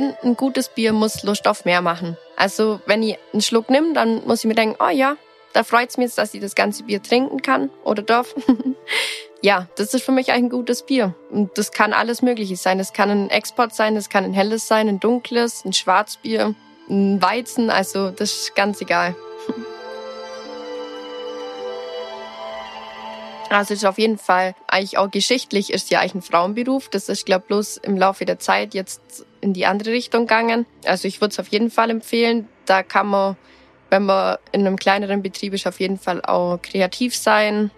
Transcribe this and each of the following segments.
finde, ein gutes Bier muss Lust auf mehr machen. Also wenn ich einen Schluck nehme, dann muss ich mir denken, oh ja, da freut es mich jetzt, dass ich das ganze Bier trinken kann oder darf. ja, das ist für mich ein gutes Bier. Und das kann alles Mögliche sein. Das kann ein Export sein, das kann ein helles sein, ein dunkles, ein Schwarzbier, ein Weizen. Also das ist ganz egal. Also ist auf jeden Fall eigentlich auch geschichtlich ist ja eigentlich ein Frauenberuf. Das ist glaube bloß im Laufe der Zeit jetzt in die andere Richtung gegangen. Also ich würde es auf jeden Fall empfehlen. Da kann man, wenn man in einem kleineren Betrieb ist, auf jeden Fall auch kreativ sein.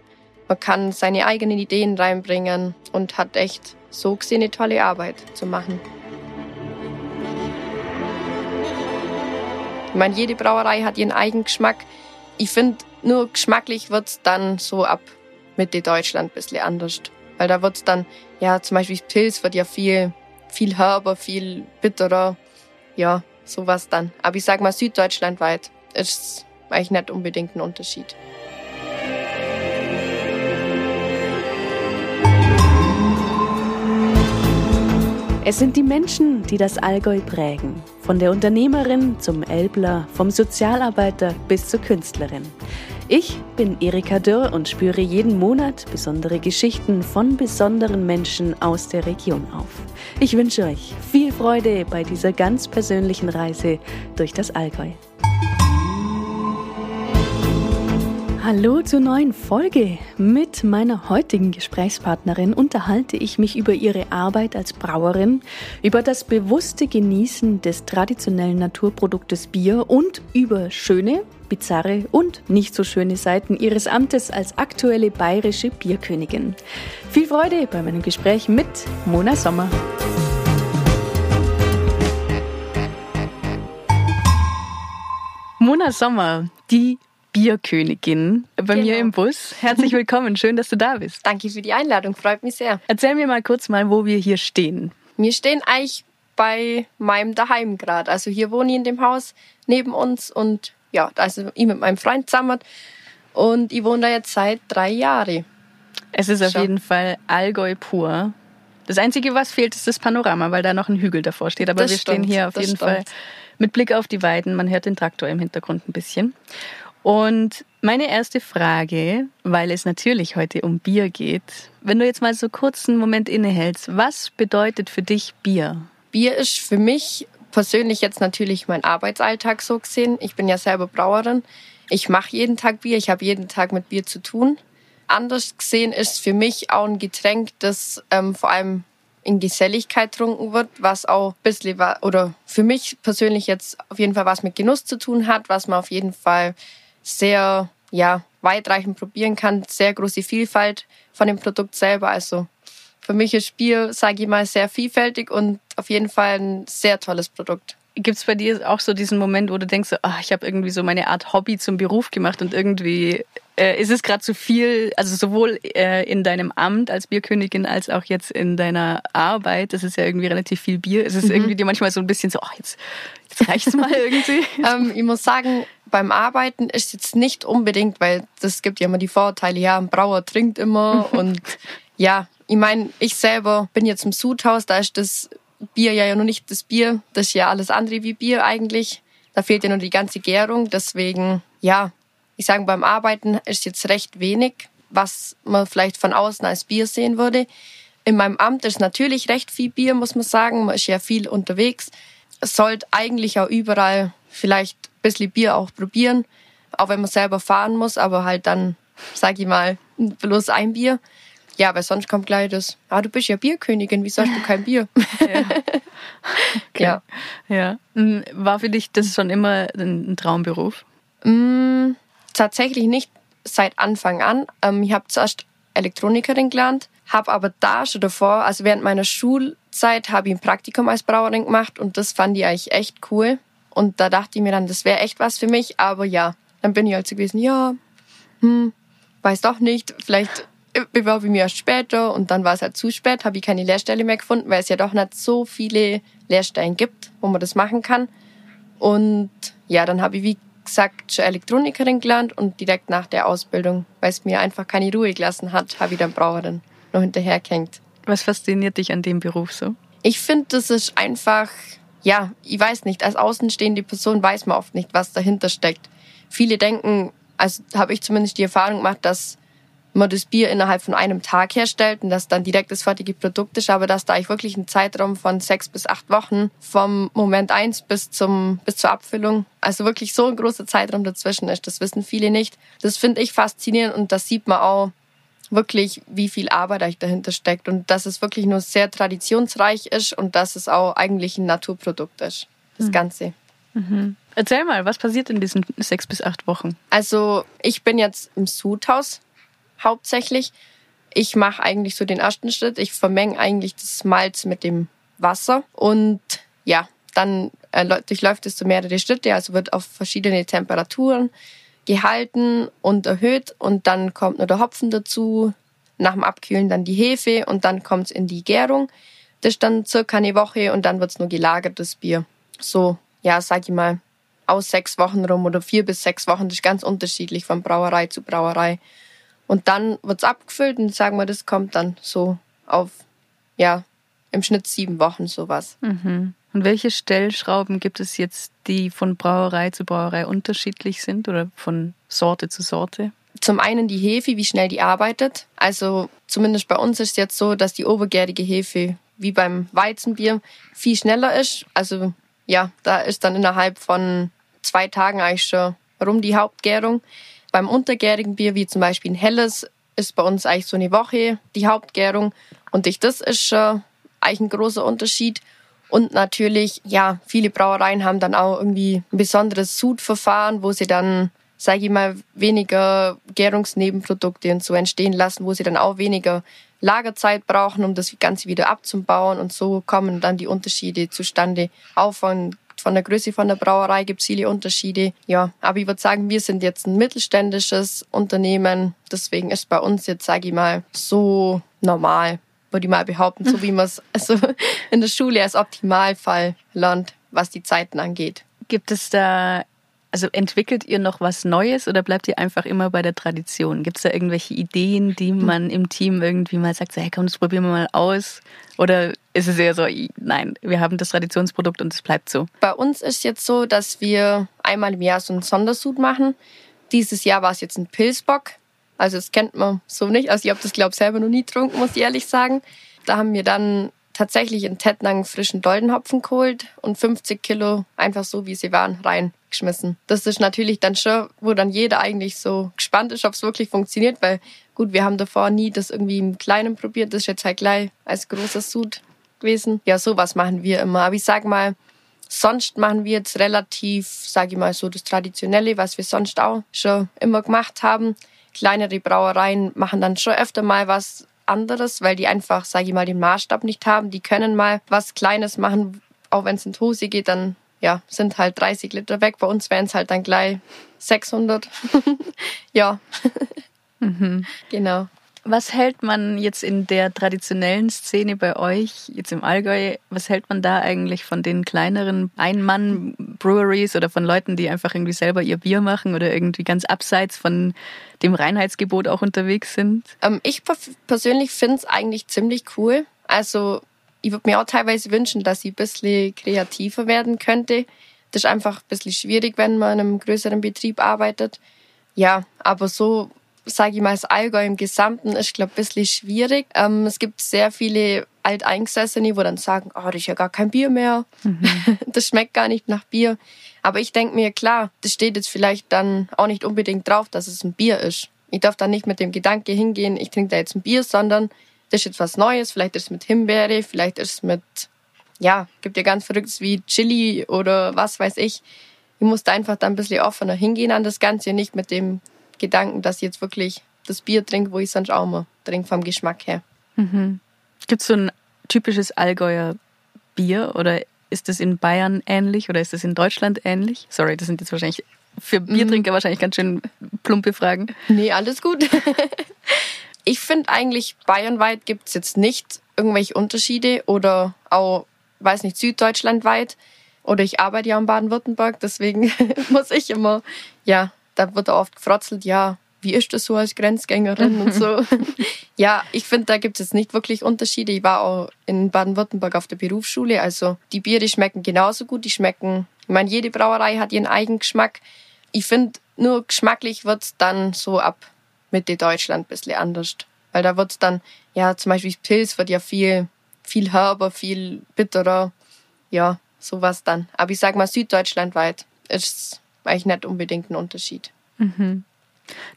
Man kann seine eigenen Ideen reinbringen und hat echt so gesehen eine tolle Arbeit zu machen. Ich meine, jede Brauerei hat ihren eigenen Geschmack. Ich finde, nur geschmacklich wird's dann so ab Mitte Deutschland ein bisschen anders. Weil da wird's dann, ja, zum Beispiel Pilz wird ja viel, viel herber, viel bitterer. Ja, sowas dann. Aber ich sag mal, süddeutschlandweit ist eigentlich nicht unbedingt ein Unterschied. Es sind die Menschen, die das Allgäu prägen. Von der Unternehmerin zum Elbler, vom Sozialarbeiter bis zur Künstlerin. Ich bin Erika Dürr und spüre jeden Monat besondere Geschichten von besonderen Menschen aus der Region auf. Ich wünsche euch viel Freude bei dieser ganz persönlichen Reise durch das Allgäu. Hallo zur neuen Folge. Mit meiner heutigen Gesprächspartnerin unterhalte ich mich über ihre Arbeit als Brauerin, über das bewusste Genießen des traditionellen Naturproduktes Bier und über schöne, bizarre und nicht so schöne Seiten ihres Amtes als aktuelle bayerische Bierkönigin. Viel Freude bei meinem Gespräch mit Mona Sommer. Mona Sommer, die Bierkönigin bei genau. mir im Bus. Herzlich willkommen, schön, dass du da bist. Danke für die Einladung, freut mich sehr. Erzähl mir mal kurz mal, wo wir hier stehen. Wir stehen eigentlich bei meinem Daheim gerade. Also hier wohne ich in dem Haus neben uns und ja, also ich mit meinem Freund zusammen und ich wohne da jetzt seit drei Jahren. Es ist auf Schon. jeden Fall Allgäu pur. Das Einzige, was fehlt, ist das Panorama, weil da noch ein Hügel davor steht. Aber das wir stimmt, stehen hier auf jeden stimmt. Fall mit Blick auf die Weiden. Man hört den Traktor im Hintergrund ein bisschen. Und meine erste Frage, weil es natürlich heute um Bier geht, wenn du jetzt mal so kurz einen Moment innehältst, was bedeutet für dich Bier? Bier ist für mich persönlich jetzt natürlich mein Arbeitsalltag so gesehen. Ich bin ja selber Brauerin. Ich mache jeden Tag Bier, ich habe jeden Tag mit Bier zu tun. Anders gesehen ist für mich auch ein Getränk, das ähm, vor allem in Geselligkeit trunken wird, was auch ein bisschen, oder für mich persönlich jetzt auf jeden Fall was mit Genuss zu tun hat, was man auf jeden Fall sehr ja, weitreichend probieren kann. Sehr große Vielfalt von dem Produkt selber. Also für mich ist Bier, sage ich mal, sehr vielfältig und auf jeden Fall ein sehr tolles Produkt. Gibt es bei dir auch so diesen Moment, wo du denkst, so, ach, ich habe irgendwie so meine Art Hobby zum Beruf gemacht und irgendwie äh, ist es gerade zu viel, also sowohl äh, in deinem Amt als Bierkönigin als auch jetzt in deiner Arbeit, das ist ja irgendwie relativ viel Bier. Ist es mhm. irgendwie dir manchmal so ein bisschen so, ach, jetzt, jetzt reicht's mal irgendwie? ähm, ich muss sagen, beim Arbeiten ist jetzt nicht unbedingt, weil das gibt ja immer die Vorteile, ja, ein Brauer trinkt immer und ja, ich meine, ich selber bin jetzt im Sudhaus, da ist das Bier ja, ja nur nicht das Bier, das ist ja alles andere wie Bier eigentlich. Da fehlt ja nur die ganze Gärung. Deswegen, ja, ich sage, beim Arbeiten ist jetzt recht wenig, was man vielleicht von außen als Bier sehen würde. In meinem Amt ist natürlich recht viel Bier, muss man sagen. Man ist ja viel unterwegs. Es sollte eigentlich auch überall vielleicht ein bisschen Bier auch probieren, auch wenn man selber fahren muss, aber halt dann, sag ich mal, bloß ein Bier. Ja, weil sonst kommt gleich das, ah, du bist ja Bierkönigin, wieso hast du kein Bier? Ja. Okay. ja. ja. Hm, war für dich das schon immer ein Traumberuf? Mm, tatsächlich nicht seit Anfang an. Ähm, ich habe zuerst Elektronikerin gelernt, habe aber da schon davor, also während meiner Schulzeit, habe ich ein Praktikum als Brauerin gemacht und das fand ich eigentlich echt cool. Und da dachte ich mir dann, das wäre echt was für mich. Aber ja, dann bin ich halt so gewesen, ja, hm, weiß doch nicht, vielleicht bewerbe ich mich erst später und dann war es halt zu spät, habe ich keine Lehrstelle mehr gefunden, weil es ja doch nicht so viele Lehrstellen gibt, wo man das machen kann. Und ja, dann habe ich, wie gesagt, schon Elektronikerin gelernt und direkt nach der Ausbildung, weil es mir einfach keine Ruhe gelassen hat, habe ich dann Brauerin noch hinterhergehängt. Was fasziniert dich an dem Beruf so? Ich finde, das ist einfach ja, ich weiß nicht, als außenstehende Person weiß man oft nicht, was dahinter steckt. Viele denken, also habe ich zumindest die Erfahrung gemacht, dass man das Bier innerhalb von einem Tag herstellt und das dann direkt das fertige Produkt ist, aber dass da ich wirklich einen Zeitraum von sechs bis acht Wochen vom Moment eins bis zum bis zur Abfüllung, also wirklich so ein großer Zeitraum dazwischen ist, das wissen viele nicht. Das finde ich faszinierend und das sieht man auch wirklich, wie viel Arbeit dahinter steckt und dass es wirklich nur sehr traditionsreich ist und dass es auch eigentlich ein Naturprodukt ist, das mhm. Ganze. Mhm. Erzähl mal, was passiert in diesen sechs bis acht Wochen? Also ich bin jetzt im Sudhaus hauptsächlich. Ich mache eigentlich so den ersten Schritt. Ich vermenge eigentlich das Malz mit dem Wasser und ja, dann äh, durchläuft es so mehrere Schritte, also wird auf verschiedene Temperaturen gehalten und erhöht und dann kommt nur der Hopfen dazu, nach dem Abkühlen dann die Hefe und dann kommt es in die Gärung. Das ist dann circa eine Woche und dann wird es nur gelagert, das Bier. So, ja, sag ich mal, aus sechs Wochen rum oder vier bis sechs Wochen, das ist ganz unterschiedlich von Brauerei zu Brauerei. Und dann wird es abgefüllt und sagen wir, das kommt dann so auf, ja, im Schnitt sieben Wochen sowas. Mhm. Und welche Stellschrauben gibt es jetzt, die von Brauerei zu Brauerei unterschiedlich sind oder von Sorte zu Sorte? Zum einen die Hefe, wie schnell die arbeitet. Also zumindest bei uns ist es jetzt so, dass die obergärige Hefe wie beim Weizenbier viel schneller ist. Also ja, da ist dann innerhalb von zwei Tagen eigentlich schon rum die Hauptgärung. Beim untergärigen Bier, wie zum Beispiel ein helles, ist bei uns eigentlich so eine Woche die Hauptgärung. Und durch das ist schon eigentlich ein großer Unterschied. Und natürlich, ja, viele Brauereien haben dann auch irgendwie ein besonderes Sudverfahren, wo sie dann, sage ich mal, weniger Gärungsnebenprodukte und so entstehen lassen, wo sie dann auch weniger Lagerzeit brauchen, um das Ganze wieder abzubauen. Und so kommen dann die Unterschiede zustande. Auch von, von der Größe von der Brauerei gibt es viele Unterschiede. Ja, aber ich würde sagen, wir sind jetzt ein mittelständisches Unternehmen. Deswegen ist bei uns jetzt, sage ich mal, so normal würde ich mal behaupten, so wie man es also in der Schule als Optimalfall lernt, was die Zeiten angeht. Gibt es da, also entwickelt ihr noch was Neues oder bleibt ihr einfach immer bei der Tradition? Gibt es da irgendwelche Ideen, die hm. man im Team irgendwie mal sagt, so, hey komm, das probieren wir mal aus? Oder ist es eher so, nein, wir haben das Traditionsprodukt und es bleibt so? Bei uns ist jetzt so, dass wir einmal im Jahr so einen Sondersud machen. Dieses Jahr war es jetzt ein Pilzbock. Also das kennt man so nicht. Also ich habe das, glaube ich, selber noch nie getrunken, muss ich ehrlich sagen. Da haben wir dann tatsächlich in Tettnang frischen Doldenhopfen geholt und 50 Kilo einfach so, wie sie waren, reingeschmissen. Das ist natürlich dann schon, wo dann jeder eigentlich so gespannt ist, ob es wirklich funktioniert, weil gut, wir haben davor nie das irgendwie im Kleinen probiert. Das ist jetzt halt gleich als großer Sud gewesen. Ja, sowas machen wir immer. Aber ich sag mal, sonst machen wir jetzt relativ, sage ich mal so, das Traditionelle, was wir sonst auch schon immer gemacht haben kleinere Brauereien machen dann schon öfter mal was anderes, weil die einfach, sage ich mal, den Maßstab nicht haben. Die können mal was Kleines machen, auch wenn es in Hose geht, dann ja, sind halt 30 Liter weg. Bei uns wären es halt dann gleich 600. ja. Mhm. Genau. Was hält man jetzt in der traditionellen Szene bei euch, jetzt im Allgäu, was hält man da eigentlich von den kleineren Ein-Mann-Breweries oder von Leuten, die einfach irgendwie selber ihr Bier machen oder irgendwie ganz abseits von dem Reinheitsgebot auch unterwegs sind? Ähm, ich persönlich finde es eigentlich ziemlich cool. Also ich würde mir auch teilweise wünschen, dass ich ein bisschen kreativer werden könnte. Das ist einfach ein bisschen schwierig, wenn man in einem größeren Betrieb arbeitet. Ja, aber so sage ich mal, das Allgäu im Gesamten ist, glaube ich, ein bisschen schwierig. Ähm, es gibt sehr viele Alteingesessene, wo dann sagen, oh, das ist ja gar kein Bier mehr. Mhm. Das schmeckt gar nicht nach Bier. Aber ich denke mir, klar, das steht jetzt vielleicht dann auch nicht unbedingt drauf, dass es ein Bier ist. Ich darf dann nicht mit dem Gedanke hingehen, ich trinke da jetzt ein Bier, sondern das ist jetzt was Neues. Vielleicht ist es mit Himbeere, vielleicht ist es mit, ja, gibt ja ganz verrücktes wie Chili oder was weiß ich. Ich muss da einfach dann ein bisschen offener hingehen an das Ganze, nicht mit dem Gedanken, dass ich jetzt wirklich das Bier trinke, wo ich sonst auch mal trinke vom Geschmack her. Mhm. Gibt es so ein typisches Allgäuer Bier oder ist das in Bayern ähnlich oder ist das in Deutschland ähnlich? Sorry, das sind jetzt wahrscheinlich für Biertrinker mhm. wahrscheinlich ganz schön plumpe Fragen. Nee, alles gut. ich finde eigentlich, bayernweit gibt es jetzt nicht irgendwelche Unterschiede oder auch, weiß nicht, süddeutschlandweit. Oder ich arbeite ja in Baden-Württemberg, deswegen muss ich immer, ja, da wird oft gefrotzelt, ja, wie ist das so als Grenzgängerin und so. ja, ich finde, da gibt es nicht wirklich Unterschiede. Ich war auch in Baden-Württemberg auf der Berufsschule, also die Biere schmecken genauso gut, die schmecken, ich meine, jede Brauerei hat ihren eigenen Geschmack. Ich finde, nur geschmacklich wird es dann so ab Mitte Deutschland ein bisschen anders. Weil da wird es dann, ja, zum Beispiel Pilz wird ja viel, viel herber, viel bitterer. Ja, sowas dann. Aber ich sag mal, süddeutschlandweit ist eigentlich nicht unbedingt ein Unterschied. Mhm.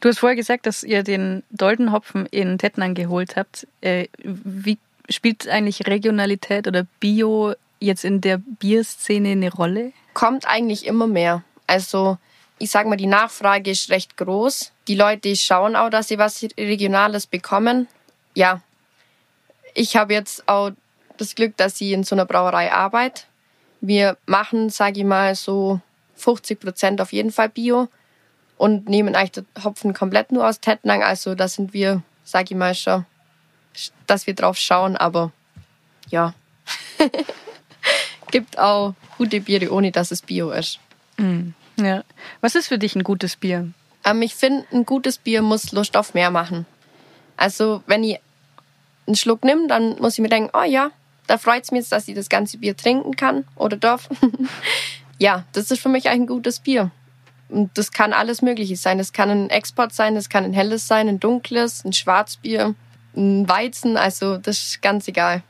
Du hast vorher gesagt, dass ihr den Doldenhopfen in Tettnang geholt habt. Äh, wie spielt eigentlich Regionalität oder Bio jetzt in der Bierszene eine Rolle? Kommt eigentlich immer mehr. Also ich sag mal, die Nachfrage ist recht groß. Die Leute schauen auch, dass sie was Regionales bekommen. Ja, ich habe jetzt auch das Glück, dass ich in so einer Brauerei arbeite. Wir machen, sage ich mal, so 50 Prozent auf jeden Fall Bio und nehmen eigentlich den Hopfen komplett nur aus Tettnang. Also da sind wir, sage ich mal schon, dass wir drauf schauen, aber ja. Gibt auch gute Biere, ohne dass es Bio ist. Mm, ja. Was ist für dich ein gutes Bier? Ähm, ich finde, ein gutes Bier muss Lust auf mehr machen. Also wenn ich einen Schluck nehme, dann muss ich mir denken, oh ja, da freut es mich jetzt, dass ich das ganze Bier trinken kann oder darf. ja, das ist für mich eigentlich ein gutes Bier. Und das kann alles Mögliche sein. Das kann ein Export sein, das kann ein helles sein, ein dunkles, ein Schwarzbier, ein Weizen. Also das ist ganz egal.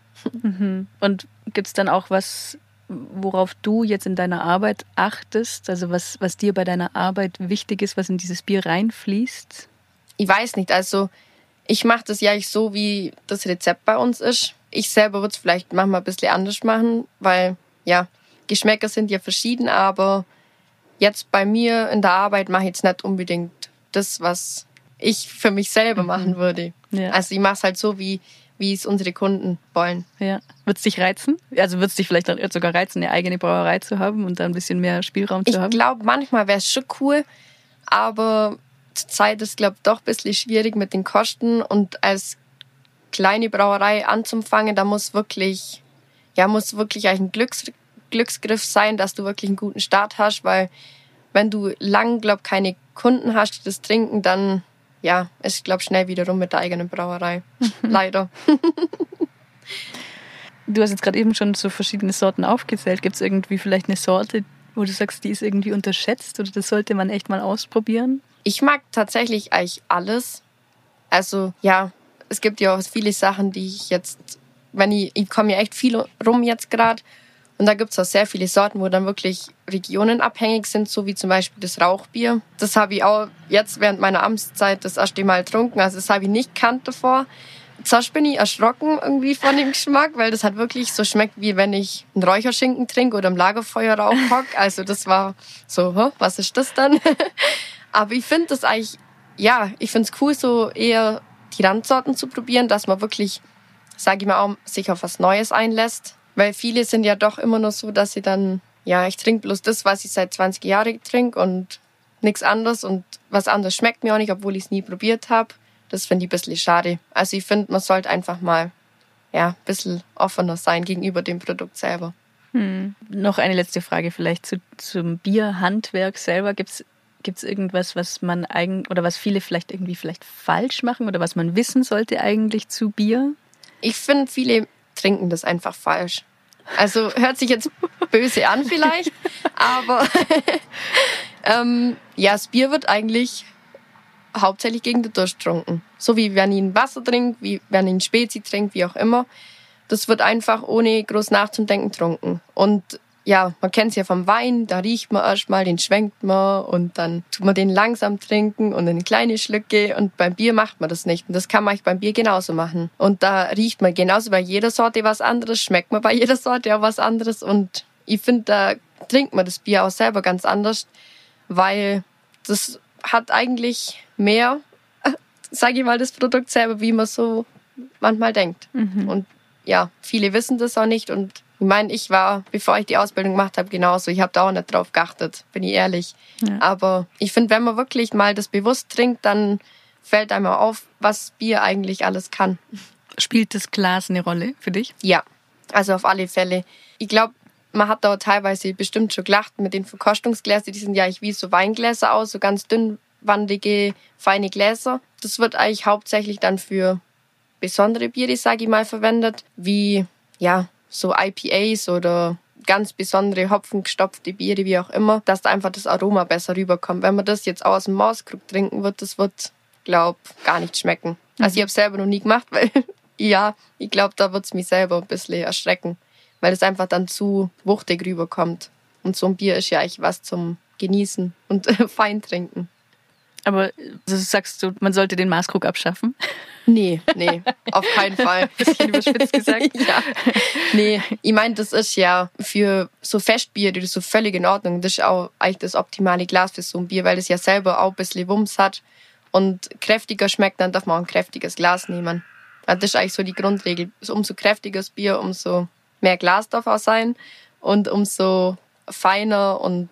Mhm. Und gibt es dann auch was, worauf du jetzt in deiner Arbeit achtest? Also was, was dir bei deiner Arbeit wichtig ist, was in dieses Bier reinfließt? Ich weiß nicht. Also ich mache das ja so, wie das Rezept bei uns ist. Ich selber würde es vielleicht manchmal ein bisschen anders machen, weil ja, Geschmäcker sind ja verschieden, aber jetzt bei mir in der Arbeit mache ich jetzt nicht unbedingt das, was ich für mich selber mhm. machen würde. Ja. Also ich mache es halt so, wie, wie es unsere Kunden wollen. Ja. Wird es dich reizen? Also wird es dich vielleicht sogar reizen, eine eigene Brauerei zu haben und da ein bisschen mehr Spielraum zu ich haben? Ich glaube, manchmal wäre es schon cool, aber zur Zeit ist, glaube ich, doch ein bisschen schwierig mit den Kosten und als kleine Brauerei anzufangen, da muss wirklich, ja, muss wirklich ein Glücks Glücksgriff sein, dass du wirklich einen guten Start hast, weil wenn du lang, glaub, keine Kunden hast, die das trinken, dann ja, ist, glaub, schnell wieder rum mit der eigenen Brauerei. Leider. du hast jetzt gerade eben schon so verschiedene Sorten aufgezählt. Gibt es irgendwie vielleicht eine Sorte, wo du sagst, die ist irgendwie unterschätzt oder das sollte man echt mal ausprobieren? Ich mag tatsächlich eigentlich alles. Also ja, es gibt ja auch viele Sachen, die ich jetzt, wenn ich, ich komme ja echt viel rum jetzt gerade und da gibt es auch sehr viele Sorten, wo dann wirklich regionenabhängig sind, so wie zum Beispiel das Rauchbier. Das habe ich auch jetzt während meiner Amtszeit das erste Mal getrunken. Also das habe ich nicht kannt davor. Zuerst bin ich erschrocken irgendwie von dem Geschmack, weil das halt wirklich so schmeckt, wie wenn ich einen Räucherschinken trinke oder im Lagerfeuer hock. Also das war so, was ist das dann? Aber ich finde das eigentlich, ja, ich finde es cool, so eher die Randsorten zu probieren, dass man wirklich, sage ich mal, auch sich auf was Neues einlässt weil viele sind ja doch immer noch so, dass sie dann, ja, ich trinke bloß das, was ich seit 20 Jahren trinke und nichts anderes und was anderes schmeckt mir auch nicht, obwohl ich es nie probiert habe. Das finde ich ein bisschen schade. Also ich finde, man sollte einfach mal ja, ein bisschen offener sein gegenüber dem Produkt selber. Hm. Noch eine letzte Frage vielleicht zu, zum Bierhandwerk selber. Gibt es irgendwas, was man eigentlich oder was viele vielleicht irgendwie vielleicht falsch machen oder was man wissen sollte eigentlich zu Bier? Ich finde, viele trinken das einfach falsch. Also hört sich jetzt böse an vielleicht, aber ähm, ja, das Bier wird eigentlich hauptsächlich gegen den Durst getrunken. So wie wenn ich ein Wasser trinkt, wie wenn ich ein Spezi trinkt, wie auch immer. Das wird einfach ohne groß nachzudenken getrunken. Und ja, man kennt es ja vom Wein, da riecht man erstmal, den schwenkt man und dann tut man den langsam trinken und in kleine Schlücke und beim Bier macht man das nicht. Und das kann man beim Bier genauso machen. Und da riecht man genauso bei jeder Sorte was anderes, schmeckt man bei jeder Sorte auch was anderes und ich finde, da trinkt man das Bier auch selber ganz anders, weil das hat eigentlich mehr, sage ich mal, das Produkt selber, wie man so manchmal denkt. Mhm. Und ja, viele wissen das auch nicht und ich meine, ich war, bevor ich die Ausbildung gemacht habe, genauso. Ich habe da auch nicht drauf geachtet, bin ich ehrlich. Ja. Aber ich finde, wenn man wirklich mal das bewusst trinkt, dann fällt einem auf, was Bier eigentlich alles kann. Spielt das Glas eine Rolle für dich? Ja, also auf alle Fälle. Ich glaube, man hat da teilweise bestimmt schon gelacht mit den Verkostungsgläsern. Die sind ja wie so Weingläser aus, so ganz dünn glaswandige, feine Gläser. Das wird eigentlich hauptsächlich dann für besondere Biere, sage ich mal, verwendet, wie ja so IPAs oder ganz besondere hopfengestopfte Biere, wie auch immer, dass da einfach das Aroma besser rüberkommt. Wenn man das jetzt aus dem Mauskrug trinken wird, das wird, glaub, gar nicht schmecken. Also ich habe selber noch nie gemacht, weil ja, ich glaube, da wird's mich selber ein bisschen erschrecken, weil es einfach dann zu wuchtig rüberkommt. Und so ein Bier ist ja eigentlich was zum Genießen und fein trinken. Aber also sagst du, man sollte den Maßkrug abschaffen? Nee, nee, auf keinen Fall. Bisschen überspitzt gesagt. ja. Nee, ich meine, das ist ja für so Festbier, das ist so völlig in Ordnung. Das ist auch eigentlich das optimale Glas für so ein Bier, weil es ja selber auch ein bisschen Wumms hat und kräftiger schmeckt, dann darf man auch ein kräftiges Glas nehmen. Das ist eigentlich so die Grundregel. Umso kräftiges Bier, umso mehr Glas darf auch sein und umso feiner und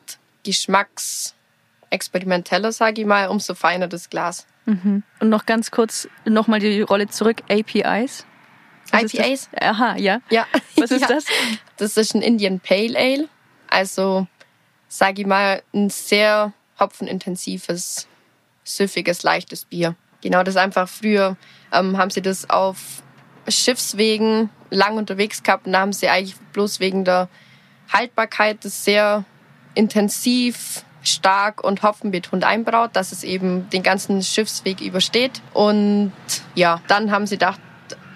geschmacksexperimenteller, sage ich mal, umso feiner das Glas. Mhm. Und noch ganz kurz nochmal die Rolle zurück, APIs. Was IPAs? Aha, ja. Ja. Was ist ja. das? Das ist ein Indian Pale Ale. Also, sage ich mal, ein sehr hopfenintensives, süffiges, leichtes Bier. Genau, das einfach früher ähm, haben sie das auf Schiffswegen lang unterwegs gehabt und da haben sie eigentlich bloß wegen der Haltbarkeit das sehr intensiv, stark und hopfenbetont einbraut, dass es eben den ganzen Schiffsweg übersteht. Und ja, dann haben sie gedacht,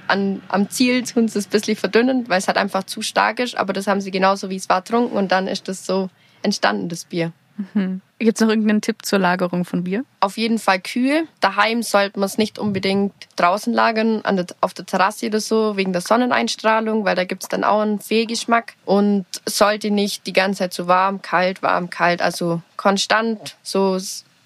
an, am Ziel tun sie es ein bisschen verdünnen, weil es halt einfach zu stark ist. Aber das haben sie genauso wie es war trunken und dann ist das so entstanden, das Bier. Mhm. Gibt es noch irgendeinen Tipp zur Lagerung von Bier? Auf jeden Fall kühl. Daheim sollte man es nicht unbedingt draußen lagern, der, auf der Terrasse oder so, wegen der Sonneneinstrahlung, weil da gibt es dann auch einen Fehlgeschmack. Und sollte nicht die ganze Zeit so warm, kalt, warm, kalt, also konstant, so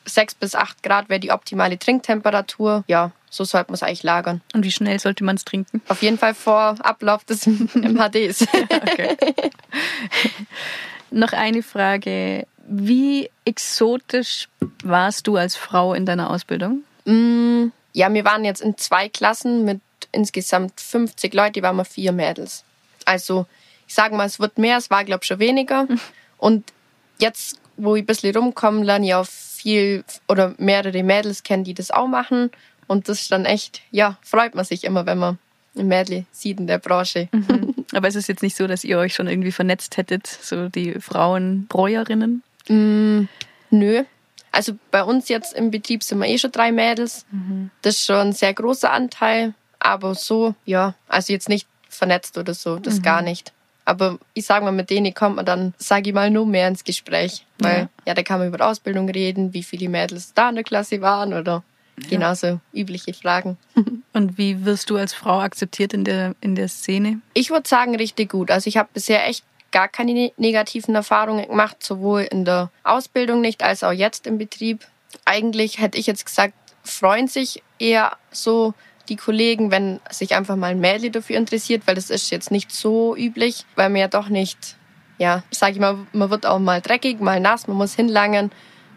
sechs bis acht Grad wäre die optimale Trinktemperatur. Ja, so sollte man es eigentlich lagern. Und wie schnell sollte man es trinken? Auf jeden Fall vor Ablauf des MHDs. okay. Noch eine Frage. Wie exotisch warst du als Frau in deiner Ausbildung? Mm, ja, wir waren jetzt in zwei Klassen mit insgesamt 50 Leute, die waren wir vier Mädels. Also, ich sage mal, es wird mehr, es war, glaube ich, schon weniger. Und jetzt, wo ich ein bisschen rumkomme, lerne ich auch viel oder mehrere Mädels kennen, die das auch machen. Und das ist dann echt, ja, freut man sich immer, wenn man ein Mädel sieht in der Branche. Mhm. Aber es ist jetzt nicht so, dass ihr euch schon irgendwie vernetzt hättet, so die Frauenbräuerinnen? Mm, nö. Also bei uns jetzt im Betrieb sind wir eh schon drei Mädels. Mhm. Das ist schon ein sehr großer Anteil. Aber so, ja, also jetzt nicht vernetzt oder so, das Mhm. gar nicht. Aber ich sage mal, mit denen kommt man dann, sage ich mal, nur mehr ins Gespräch. Weil, Ja. ja. da kann man über Ausbildung reden, wie viele Mädels da in der Klasse waren oder genauso übliche Fragen. Und wie wirst du als Frau akzeptiert in der, in der Szene? Ich würde sagen, richtig gut. Also ich habe bisher echt gar keine ne- negativen Erfahrungen gemacht, sowohl in der Ausbildung nicht als auch jetzt im Betrieb. Eigentlich hätte ich jetzt gesagt, freuen sich eher so die Kollegen, wenn sich einfach mal ein Mädel dafür interessiert, weil das ist jetzt nicht so üblich, weil man ja doch nicht, ja, sag ich mal, man wird auch mal dreckig, mal nass, man muss hinlangen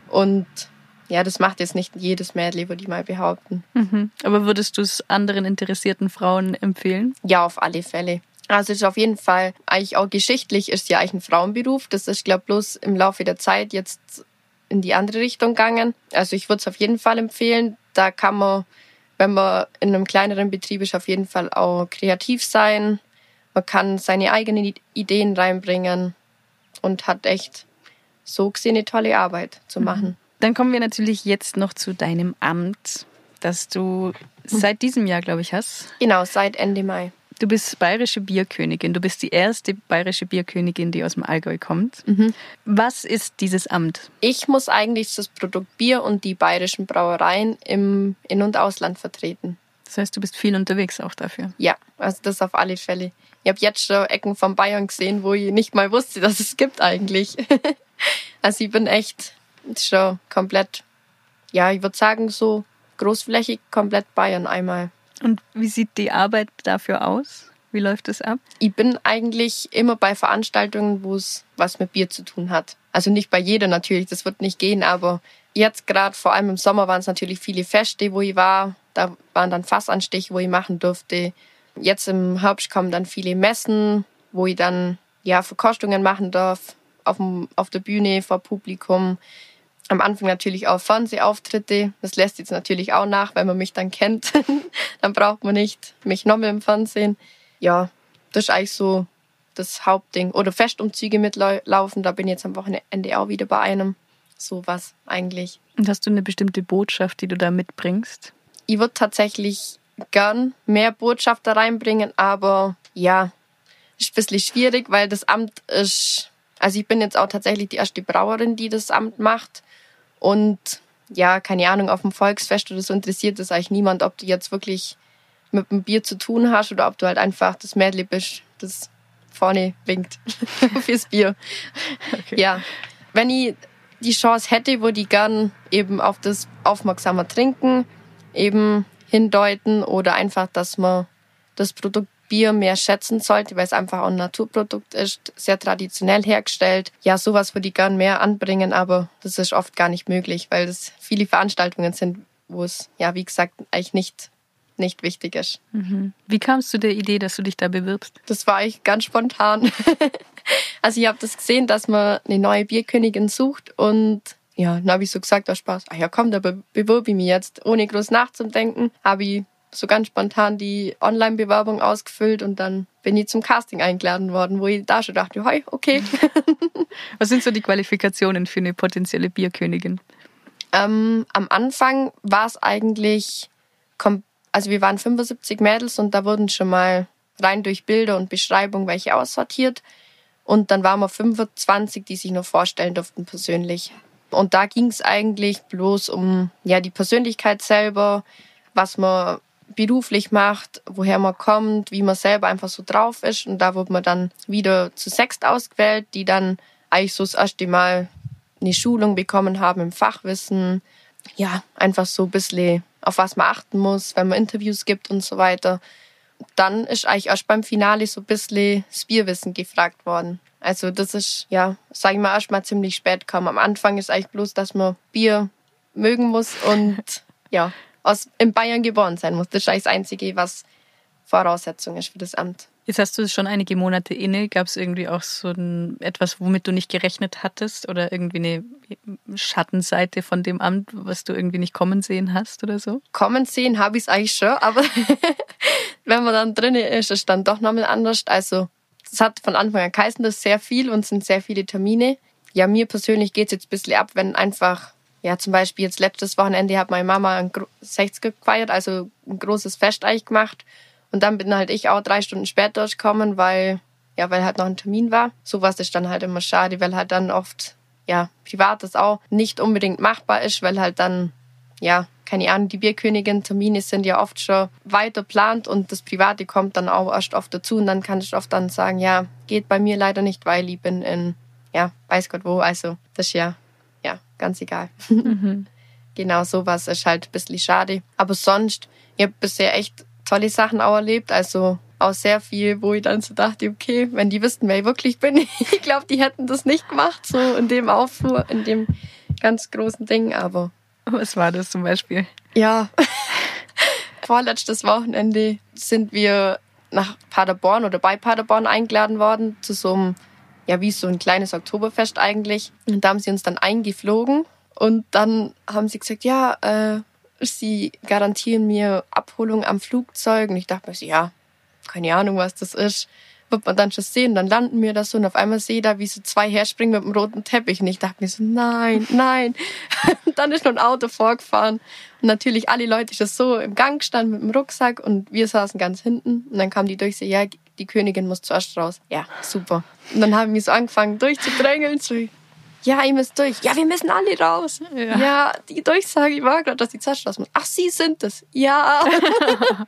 und ja, das macht jetzt nicht jedes Mädel, würde ich mal behaupten. Mhm. Aber würdest du es anderen interessierten Frauen empfehlen? Ja, auf alle Fälle. Also es ist auf jeden Fall, eigentlich auch geschichtlich ist ja eigentlich ein Frauenberuf. Das ist, glaube bloß im Laufe der Zeit jetzt in die andere Richtung gegangen. Also ich würde es auf jeden Fall empfehlen. Da kann man, wenn man in einem kleineren Betrieb ist, auf jeden Fall auch kreativ sein. Man kann seine eigenen Ideen reinbringen und hat echt so gesehen eine tolle Arbeit zu machen. Dann kommen wir natürlich jetzt noch zu deinem Amt, das du seit diesem Jahr, glaube ich, hast. Genau, seit Ende Mai. Du bist bayerische Bierkönigin. Du bist die erste bayerische Bierkönigin, die aus dem Allgäu kommt. Was ist dieses Amt? Ich muss eigentlich das Produkt Bier und die bayerischen Brauereien im In- und Ausland vertreten. Das heißt, du bist viel unterwegs auch dafür. Ja, also das auf alle Fälle. Ich habe jetzt schon Ecken von Bayern gesehen, wo ich nicht mal wusste, dass es gibt eigentlich. also ich bin echt schon komplett, ja, ich würde sagen so großflächig komplett Bayern einmal. Und wie sieht die Arbeit dafür aus? Wie läuft es ab? Ich bin eigentlich immer bei Veranstaltungen, wo es was mit Bier zu tun hat. Also nicht bei jeder natürlich, das wird nicht gehen, aber jetzt gerade vor allem im Sommer waren es natürlich viele Feste, wo ich war. Da waren dann Fassanstiche, wo ich machen durfte. Jetzt im Herbst kommen dann viele Messen, wo ich dann ja Verkostungen machen darf auf, dem, auf der Bühne vor Publikum. Am Anfang natürlich auch Fernsehauftritte. Das lässt jetzt natürlich auch nach, wenn man mich dann kennt. dann braucht man nicht mich nochmal im Fernsehen. Ja, das ist eigentlich so das Hauptding. Oder Festumzüge mitlaufen. Da bin ich jetzt am Wochenende auch wieder bei einem. So was eigentlich. Und hast du eine bestimmte Botschaft, die du da mitbringst? Ich würde tatsächlich gern mehr Botschaft da reinbringen, aber ja, ist ein bisschen schwierig, weil das Amt ist, also ich bin jetzt auch tatsächlich die erste Brauerin, die das Amt macht. Und ja, keine Ahnung, auf dem Volksfest oder so interessiert es eigentlich niemand, ob du jetzt wirklich mit dem Bier zu tun hast oder ob du halt einfach das Mädel bist, das vorne winkt fürs Bier. Okay. Ja, wenn ich die Chance hätte, würde ich gern eben auf das aufmerksamer trinken, eben hindeuten oder einfach, dass man das Produkt Bier mehr schätzen sollte, weil es einfach auch ein Naturprodukt ist, sehr traditionell hergestellt. Ja, sowas würde ich gern mehr anbringen, aber das ist oft gar nicht möglich, weil es viele Veranstaltungen sind, wo es, ja, wie gesagt, eigentlich nicht, nicht wichtig ist. Mhm. Wie kamst du der Idee, dass du dich da bewirbst? Das war eigentlich ganz spontan. also ich habe das gesehen, dass man eine neue Bierkönigin sucht und ja, dann habe ich so gesagt, aus Spaß, ah ja komm, da bewirbe ich mich jetzt. Ohne groß nachzudenken, habe ich so ganz spontan die Online-Bewerbung ausgefüllt und dann bin ich zum Casting eingeladen worden, wo ich da schon dachte, hey, okay. Was sind so die Qualifikationen für eine potenzielle Bierkönigin? Ähm, am Anfang war es eigentlich, also wir waren 75 Mädels und da wurden schon mal rein durch Bilder und Beschreibung welche aussortiert. Und dann waren wir 25, die sich noch vorstellen durften persönlich. Und da ging es eigentlich bloß um ja die Persönlichkeit selber, was man beruflich macht, woher man kommt, wie man selber einfach so drauf ist. Und da wurde man dann wieder zu Sext ausgewählt, die dann eigentlich so das erste Mal eine Schulung bekommen haben im Fachwissen. Ja, einfach so ein bisschen auf was man achten muss, wenn man Interviews gibt und so weiter. Dann ist eigentlich erst beim Finale so ein bisschen das Bierwissen gefragt worden. Also das ist, ja, sag ich mal, erst mal ziemlich spät gekommen. Am Anfang ist eigentlich bloß, dass man Bier mögen muss und ja, aus, in Bayern geboren sein muss. Das ist eigentlich das Einzige, was Voraussetzung ist für das Amt. Jetzt hast du es schon einige Monate inne. Gab es irgendwie auch so ein, etwas, womit du nicht gerechnet hattest oder irgendwie eine Schattenseite von dem Amt, was du irgendwie nicht kommen sehen hast oder so? Kommen sehen habe ich es eigentlich schon, aber wenn man dann drin ist, ist es dann doch nochmal anders. Also es hat von Anfang an geheißen, das ist sehr viel und sind sehr viele Termine. Ja, mir persönlich geht es jetzt ein bisschen ab, wenn einfach ja, zum Beispiel jetzt letztes Wochenende hat meine Mama ein 60er gefeiert, also ein großes Fest eigentlich gemacht. Und dann bin halt ich auch drei Stunden später gekommen, weil, ja, weil halt noch ein Termin war. Sowas ist dann halt immer schade, weil halt dann oft, ja, privates auch nicht unbedingt machbar ist, weil halt dann, ja, keine Ahnung, die Bierkönigin, Termine sind ja oft schon weiter plant und das Private kommt dann auch erst oft dazu und dann kann ich oft dann sagen, ja, geht bei mir leider nicht, weil ich bin in, ja, weiß Gott wo, also das ist ja ja, ganz egal. Mhm. genau, sowas ist halt ein bisschen schade. Aber sonst, ich habe bisher echt tolle Sachen auch erlebt. Also auch sehr viel, wo ich dann so dachte, okay, wenn die wüssten, wer ich wirklich bin, ich glaube, die hätten das nicht gemacht, so in dem Aufruhr, in dem ganz großen Ding, aber. Was war das zum Beispiel? Ja, vorletztes Wochenende sind wir nach Paderborn oder bei Paderborn eingeladen worden zu so einem ja wie so ein kleines Oktoberfest eigentlich. Und da haben sie uns dann eingeflogen und dann haben sie gesagt, ja, äh, sie garantieren mir Abholung am Flugzeug. Und ich dachte mir so, ja, keine Ahnung, was das ist. Wird man dann schon sehen. Dann landen wir da so und auf einmal sehe ich da, wie so zwei herspringen mit dem roten Teppich. Und ich dachte mir so, nein, nein. und dann ist noch ein Auto vorgefahren. Und natürlich alle Leute schon so im Gang gestanden mit dem Rucksack und wir saßen ganz hinten. Und dann kam die durch, so, ja, die Königin muss zuerst raus. Ja, super. Und dann haben wir so angefangen durchzudrängeln. So, ja, ihr müsst durch. Ja, wir müssen alle raus. Ja, ja die Durchsage war gerade, dass die zuerst raus muss. Ach, Sie sind es. Ja.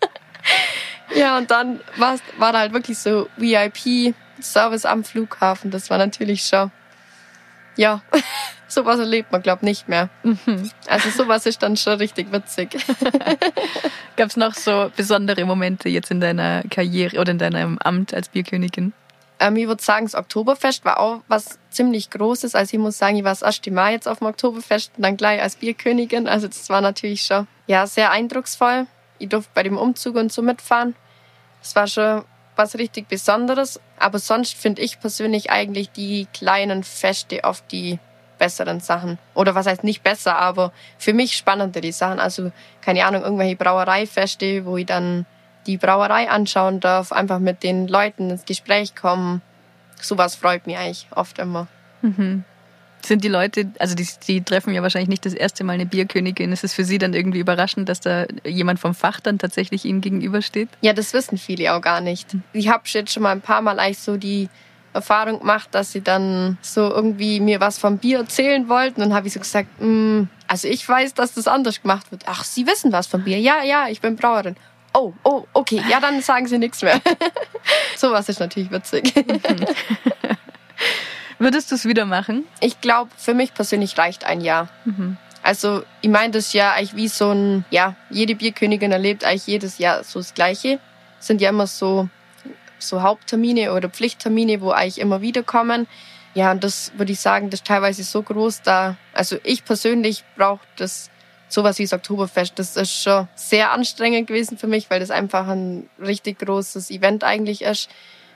ja, und dann war, war da halt wirklich so VIP-Service am Flughafen. Das war natürlich schon, ja, sowas erlebt man, glaube ich, nicht mehr. Mhm. Also sowas ist dann schon richtig witzig. Gab es noch so besondere Momente jetzt in deiner Karriere oder in deinem Amt als Bierkönigin? Ähm, ich würde sagen, das Oktoberfest war auch was ziemlich Großes. Also ich muss sagen, ich war das erste Mal jetzt auf dem Oktoberfest und dann gleich als Bierkönigin. Also das war natürlich schon ja, sehr eindrucksvoll. Ich durfte bei dem Umzug und so mitfahren. Das war schon was richtig Besonderes. Aber sonst finde ich persönlich eigentlich die kleinen Feste auf die besseren Sachen. Oder was heißt nicht besser, aber für mich spannender die Sachen. Also, keine Ahnung, irgendwelche Brauereifeste, wo ich dann die Brauerei anschauen darf, einfach mit den Leuten ins Gespräch kommen. Sowas freut mich eigentlich oft immer. Mhm. Sind die Leute, also die, die treffen ja wahrscheinlich nicht das erste Mal eine Bierkönigin. Ist es für sie dann irgendwie überraschend, dass da jemand vom Fach dann tatsächlich ihnen gegenübersteht? Ja, das wissen viele auch gar nicht. Ich habe jetzt schon mal ein paar Mal eigentlich so die Erfahrung gemacht, dass sie dann so irgendwie mir was vom Bier erzählen wollten. Und habe ich so gesagt, mm, also ich weiß, dass das anders gemacht wird. Ach, Sie wissen was vom Bier? Ja, ja, ich bin Brauerin. Oh, oh, okay, ja, dann sagen Sie nichts mehr. Sowas ist natürlich witzig. Würdest du es wieder machen? Ich glaube, für mich persönlich reicht ein Jahr. Mhm. Also ich meine das ja eigentlich wie so ein, ja, jede Bierkönigin erlebt eigentlich jedes Jahr so das Gleiche. Sind ja immer so so Haupttermine oder Pflichttermine, wo eigentlich immer wieder kommen. Ja, und das würde ich sagen, das ist teilweise so groß, da, also ich persönlich brauche das, sowas wie das Oktoberfest, das ist schon sehr anstrengend gewesen für mich, weil das einfach ein richtig großes Event eigentlich ist.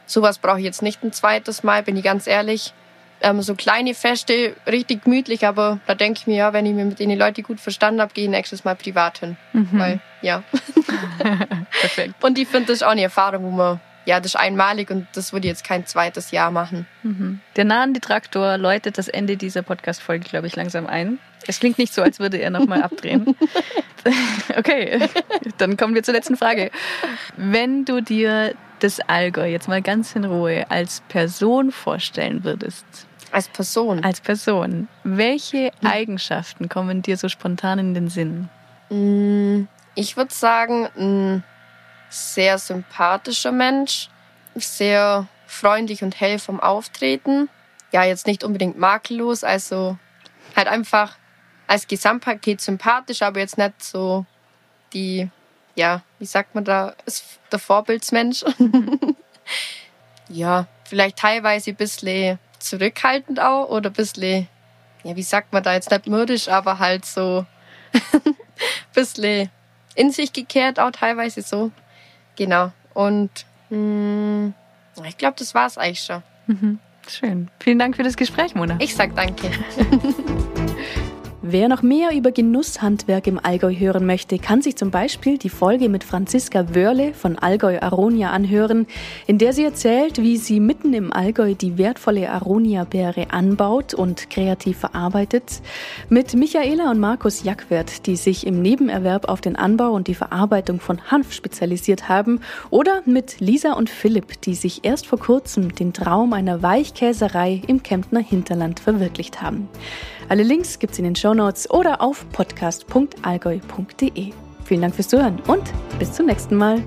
Sowas brauche ich jetzt nicht ein zweites Mal, bin ich ganz ehrlich. Ähm, so kleine Feste, richtig gemütlich, aber da denke ich mir, ja, wenn ich mir mit den Leuten gut verstanden habe, gehe ich nächstes Mal privat hin. Mhm. Weil, ja. Perfekt. Und ich finde, das ist auch eine Erfahrung, wo man ja, das ist einmalig und das würde jetzt kein zweites Jahr machen. Mhm. Der Nahen-Detraktor läutet das Ende dieser Podcast-Folge, glaube ich, langsam ein. Es klingt nicht so, als würde er nochmal abdrehen. okay, dann kommen wir zur letzten Frage. Wenn du dir das Allgäu jetzt mal ganz in Ruhe als Person vorstellen würdest. Als Person? Als Person. Welche hm. Eigenschaften kommen dir so spontan in den Sinn? Mm, ich würde sagen, sehr sympathischer Mensch, sehr freundlich und hell vom Auftreten. Ja, jetzt nicht unbedingt makellos, also halt einfach als Gesamtpaket sympathisch, aber jetzt nicht so die, ja, wie sagt man da, ist der Vorbildsmensch. ja, vielleicht teilweise ein bisschen zurückhaltend auch oder ein bisschen, ja, wie sagt man da jetzt nicht mürdisch, aber halt so ein bisschen in sich gekehrt auch teilweise so. Genau. Und mh, hm, ich glaube, das war es eigentlich schon. Mhm. Schön. Vielen Dank für das Gespräch, Mona. Ich sag danke. Wer noch mehr über Genusshandwerk im Allgäu hören möchte, kann sich zum Beispiel die Folge mit Franziska Wörle von Allgäu Aronia anhören, in der sie erzählt, wie sie mitten im Allgäu die wertvolle Aronia-Beere anbaut und kreativ verarbeitet, mit Michaela und Markus Jackwert, die sich im Nebenerwerb auf den Anbau und die Verarbeitung von Hanf spezialisiert haben, oder mit Lisa und Philipp, die sich erst vor kurzem den Traum einer Weichkäserei im Kemptner Hinterland verwirklicht haben. Alle Links gibt's in den Shownotes oder auf podcast.allgäu.de. Vielen Dank fürs Zuhören und bis zum nächsten Mal.